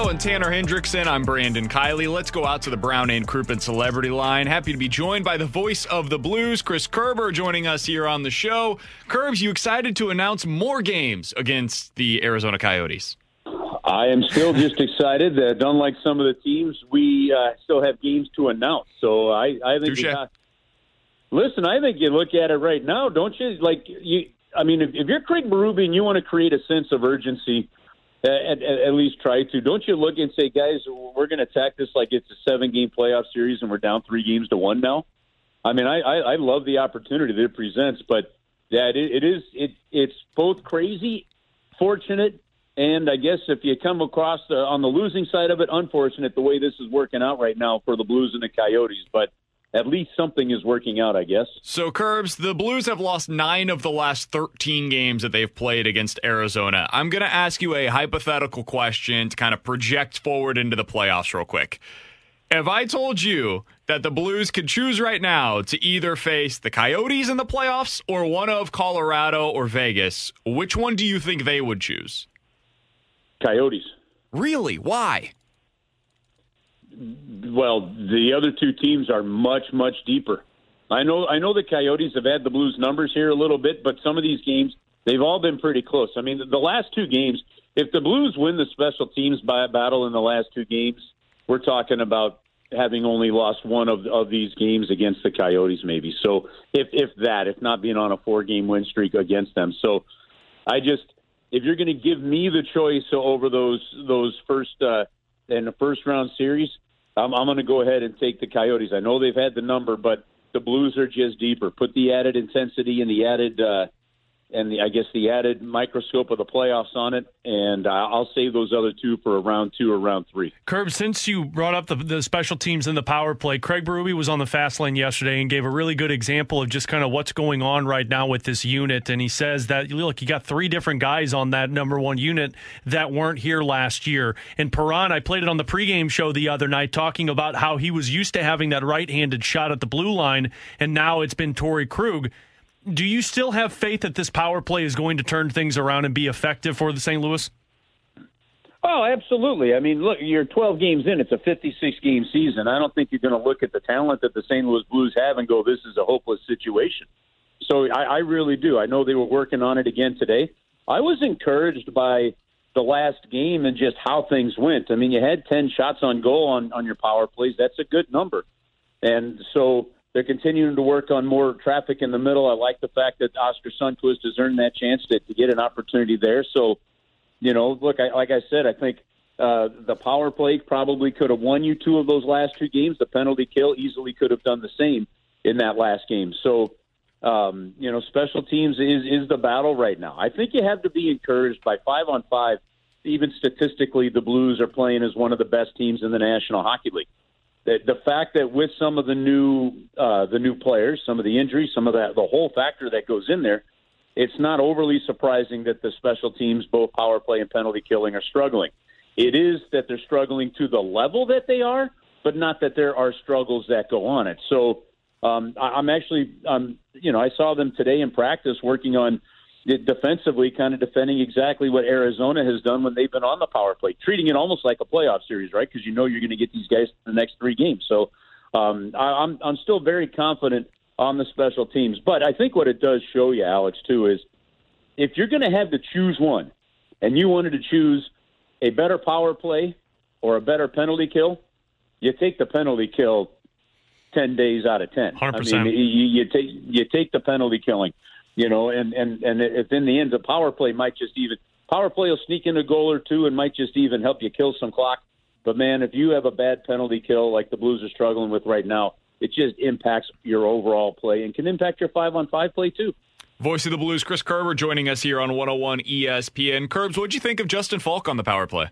Ferrario and Tanner Hendrickson, I'm Brandon Kiley. Let's go out to the Brown and Crouppen Celebrity Line. Happy to be joined by the voice of the Blues, Chris Kerber, joining us here on the show. Curbs, you excited to announce more games against the Arizona Coyotes? I am still just excited that, unlike some of the teams, we uh, still have games to announce. So I, I think. Got, listen, I think you look at it right now, don't you? Like you, I mean, if, if you're Craig Berube and you want to create a sense of urgency Uh, at, at, at least try to. Don't you look and say, guys, we're going to attack this like it's a seven game playoff series and we're down three games to one now? I mean, I, I, I love the opportunity that it presents, but yeah, it, it is it it's both crazy, fortunate, and I guess if you come across the, on the losing side of it, unfortunate the way this is working out right now for the Blues and the Coyotes. But at least something is working out, I guess. So, Curbs, the Blues have lost nine of the last 13 games that they've played against Arizona. I'm going to ask you a hypothetical question to kind of project forward into the playoffs, real quick. If I told you that the Blues could choose right now to either face the Coyotes in the playoffs or one of Colorado or Vegas, which one do you think they would choose? Coyotes. Really? Why? Well, the other two teams are much, much deeper. I know, I know the Coyotes have had the Blues numbers here a little bit, but some of these games they've all been pretty close. I mean, the last two games, if the Blues win the special teams by a battle in the last two games, we're talking about having only lost one of of these games against the Coyotes, maybe. So, if if that, if not being on a four game win streak against them, so I just if you're going to give me the choice over those those first uh, in the first round series, I'm, I'm going to go ahead and take the Coyotes. I know they've had the number, but the Blues are just deeper. Put the added intensity and the added uh, and the, I guess the added microscope of the playoffs on it, and uh, I'll save those other two for a round two or round three. Curb, since you brought up the, the special teams and the power play, Craig Berube was on the fast lane yesterday and gave a really good example of just kind of what's going on right now with this unit. And he says that look, you got three different guys on that number one unit that weren't here last year. And Perron, I played it on the pregame show the other night, talking about how he was used to having that right-handed shot at the blue line, and now it's been Torey Krug do you still have faith that this power play is going to turn things around and be effective for the St. Louis? Oh, absolutely. I mean, look, you're 12 games in. It's a 56 game season. I don't think you're going to look at the talent that the St. Louis Blues have and go, this is a hopeless situation. So I, I really do. I know they were working on it again today. I was encouraged by the last game and just how things went. I mean, you had 10 shots on goal on, on your power plays. That's a good number. And so they're continuing to work on more traffic in the middle. I like the fact that Oskar Sundqvist has earned that chance to, to get an opportunity there. So, you know, look, I, like I said, I think uh, the power play probably could have won you two of those last two games. The penalty kill easily could have done the same in that last game. So, um, you know, special teams is is the battle right now. I think you have to be encouraged by five on five. Even statistically, the Blues are playing as one of the best teams in the National Hockey League the, the fact that with some of the new uh, the new players, some of the injuries, some of that the whole factor that goes in there, it's not overly surprising that the special teams, both power play and penalty killing, are struggling. It is that they're struggling to the level that they are, but not that there are struggles that go on it. So um, I, I'm actually, um, you know, I saw them today in practice working on defensively, kind of defending exactly what Arizona has done when they've been on the power play, treating it almost like a playoff series, right? Because you know you're going to get these guys the next three games. So um, I, I'm I'm still very confident on the special teams, but I think what it does show you, Alex, too, is if you're going to have to choose one, and you wanted to choose a better power play or a better penalty kill, you take the penalty kill ten days out of ten. 100%. I mean, you, you take you take the penalty killing, you know, and and and if in the end the power play might just even power play will sneak in a goal or two and might just even help you kill some clock. But man, if you have a bad penalty kill like the Blues are struggling with right now, it just impacts your overall play and can impact your five on five play too. Voice of the Blues, Chris Kerber, joining us here on 101 ESPN. Curbs, what'd you think of Justin Faulk on the power play?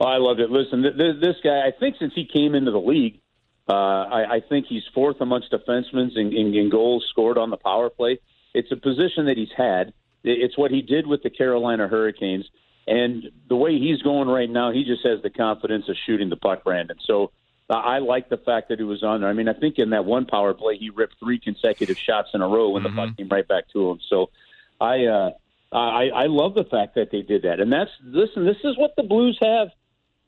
Oh, I loved it. Listen, th- th- this guy, I think since he came into the league, uh, I, I think he's fourth amongst defensemen in, in, in goals scored on the power play. It's a position that he's had. It's what he did with the Carolina Hurricanes. And the way he's going right now, he just has the confidence of shooting the puck, Brandon. So uh, I like the fact that he was on there. I mean, I think in that one power play, he ripped three consecutive shots in a row when mm-hmm. the puck came right back to him. So I, uh, I, I love the fact that they did that. And that's listen, this is what the Blues have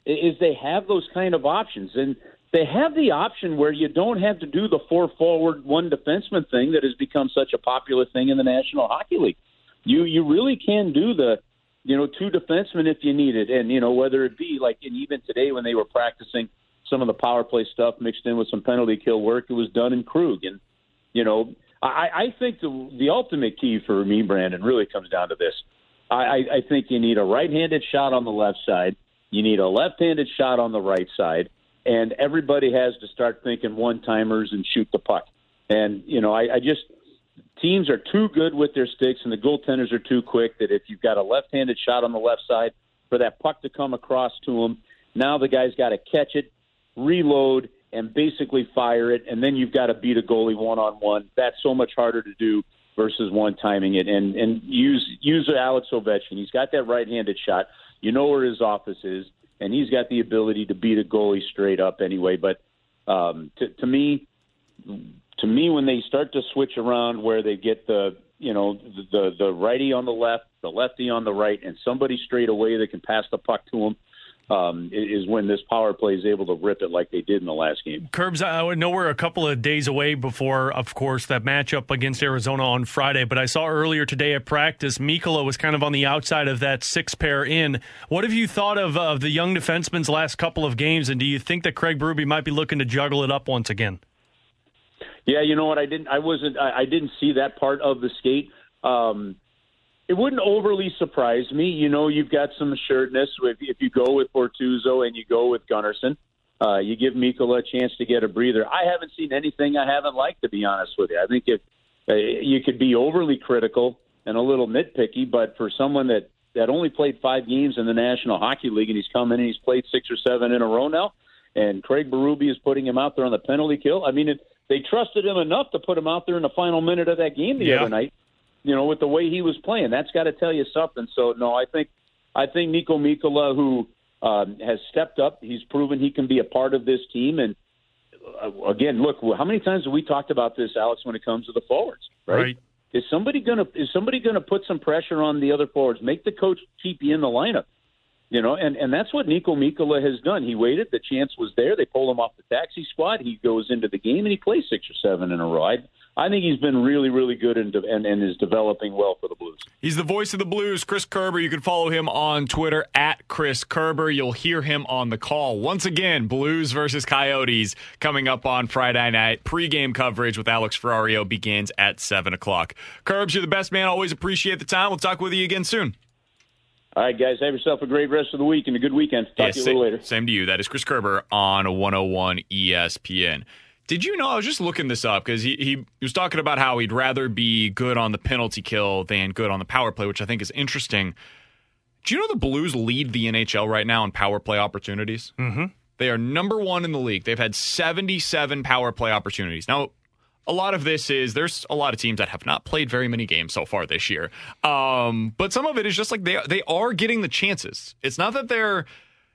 is they have those kind of options and they have the option where you don't have to do the four forward one defenseman thing that has become such a popular thing in the National Hockey League. You you really can do the you know two defensemen if you need it, and you know whether it be like and even today when they were practicing some of the power play stuff mixed in with some penalty kill work, it was done in Krug, and you know I, I think the the ultimate key for me, Brandon, really comes down to this. I, I think you need a right-handed shot on the left side. You need a left-handed shot on the right side and everybody has to start thinking one timers and shoot the puck. And you know, I, I just teams are too good with their sticks, and the goaltenders are too quick. That if you've got a left-handed shot on the left side for that puck to come across to him, now the guy's got to catch it, reload, and basically fire it, and then you've got to beat a goalie one-on-one. That's so much harder to do versus one timing it. And and use use Alex Ovechkin. He's got that right-handed shot. You know where his office is and he's got the ability to beat a goalie straight up anyway. But um, to, to me, to me, when they start to switch around, where they get the you know the the righty on the left, the lefty on the right, and somebody straight away that can pass the puck to him um, is when this power play is able to rip it like they did in the last game. Curbs, I know we're a couple of days away before, of course, that matchup against Arizona on Friday, but I saw earlier today at practice, Mikkola was kind of on the outside of that six pair in. What have you thought of, of the young defenseman's last couple of games, and do you think that Craig Berube might be looking to juggle it up once again? Yeah, you know what? I didn't. I wasn't. I, I didn't see that part of the skate. Um, it wouldn't overly surprise me. You know, you've got some assuredness if, if you go with Bortuzzo and you go with Gunnarsson. Uh, you give Mikkola a chance to get a breather. I haven't seen anything I haven't liked, to be honest with you. I think if uh, you could be overly critical and a little nitpicky, but for someone that that only played five games in the National Hockey League and he's come in and he's played six or seven in a row now, and Craig Berube is putting him out there on the penalty kill. I mean, it, they trusted him enough to put him out there in the final minute of that game the yeah. other night you know, with the way he was playing. That's got to tell you something. So no, I think I think Niko Mikkola, who um, has stepped up, he's proven he can be a part of this team. And uh, again, look, how many times have we talked about this, Alex, when it comes to the forwards? Right. right. Is somebody gonna is somebody gonna put some pressure on the other forwards? Make the coach keep you in the lineup. You know, and and that's what Niko Mikkola has done. He waited. The chance was there. They pull him off the taxi squad. He goes into the game and he plays six or seven in a row. I, I think he's been really, really good and, and, and is developing well for the Blues. He's the voice of the Blues, Chris Kerber. You can follow him on Twitter at Chris Kerber. You'll hear him on the call. Once again, Blues versus Coyotes coming up on Friday night. Pre-game coverage with Alex Ferrario begins at 7 o'clock. Curbs, you're the best man. Always appreciate the time. We'll talk with you again soon. All right, guys. Have yourself a great rest of the week and a good weekend. Talk to you a little later. Same to you. That is Chris Kerber on 101 ESPN. Did you know? I was just looking this up because he, he was talking about how he'd rather be good on the penalty kill than good on the power play, which I think is interesting. Do you know the Blues lead the NHL right now in power play opportunities? Mm-hmm. They are number one in the league. They've had 77 power play opportunities. Now, a lot of this is there's a lot of teams that have not played very many games so far this year. Um, but some of it is just like they they are getting the chances. It's not that they're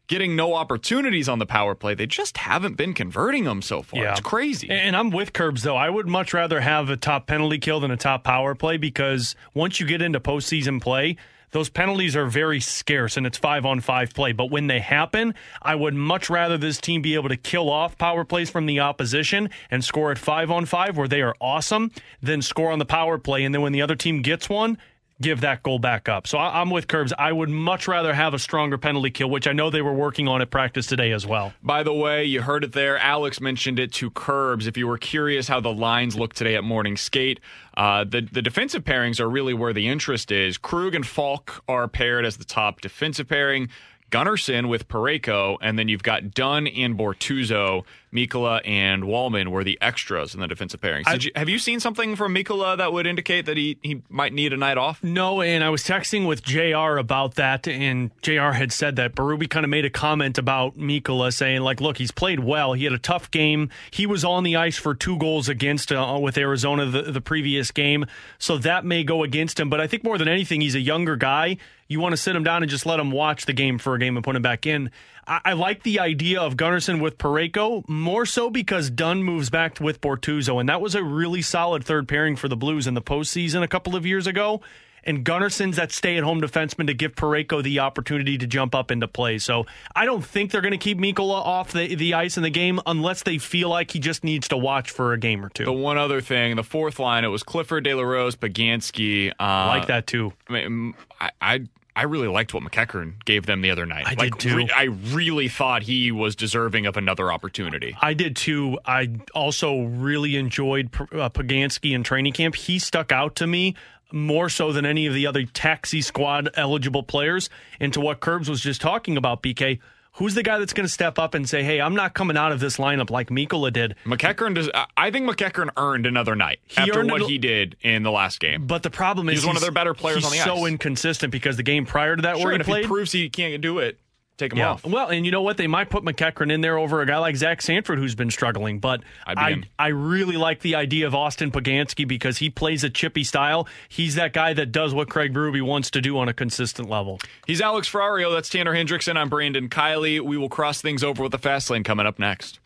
getting no opportunities on the power play. They just haven't been converting them so far. Yeah. It's crazy. And I'm with Curbs, though. I would much rather have a top penalty kill than a top power play because once you get into postseason play, those penalties are very scarce and it's five on five play. But when they happen, I would much rather this team be able to kill off power plays from the opposition and score at five on five where they are awesome than score on the power play. And then when the other team gets one, give that goal back up. So I, am with Curbs. I would much rather have a stronger penalty kill, which I know they were working on at practice today as well. By the way, you heard it there. Alex mentioned it to Curbs. If you were curious how the lines look today at morning skate, uh, the the defensive pairings are really where the interest is. Krug and Faulk are paired as the top defensive pairing. Gunnarsson with Parayko, and then you've got Dunn and Bortuzzo, Mikkola and Walman were the extras in the defensive pairings. You, have you seen something from Mikkola that would indicate that he, he might need a night off? No, and I was texting with JR about that, and JR had said that Berube kind of made a comment about Mikkola saying, like, look, he's played well. He had a tough game. He was on the ice for two goals against uh, with Arizona the, the previous game, so that may go against him. But I think more than anything, he's a younger guy you want to sit him down and just let him watch the game for a game and put him back in. I, I like the idea of Gunnarsson with Parayko more so because Dunn moves back with Bortuzzo, and that was a really solid third pairing for the Blues in the postseason a couple of years ago. And Gunnarsson's that stay-at-home defenseman to give Parayko the opportunity to jump up into play. So I don't think they're going to keep Mikkola off the, the ice in the game unless they feel like he just needs to watch for a game or two. The one other thing, the fourth line, it was Clifford, De La Rose, Poganski. Uh, like that too. I, I I really liked what MacEachern gave them the other night. I like, did too. Re- I really thought he was deserving of another opportunity. I did too. I also really enjoyed uh, Poganski in training camp. He stuck out to me more so than any of the other taxi squad eligible players. And to what Curbs was just talking about, BK Who's the guy that's going to step up and say, "Hey, I'm not coming out of this lineup like Mikkola did"? MacEachern does. I think MacEachern earned another night he after what he did in the last game. But the problem is, he's, he's one of their better players on the ice. So inconsistent because the game prior to that, sure, where he played, he proves he can't do it take him yeah. off. Well, and you know what? They might put MacEachern in there over a guy like Zach Sanford who's been struggling. But I, I really like the idea of Austin Poganski because he plays a chippy style. He's that guy that does what Craig Berube wants to do on a consistent level. He's Alex Ferrario. That's Tanner Hendrickson. I'm Brandon Kiley. We will cross things over with the fast lane coming up next.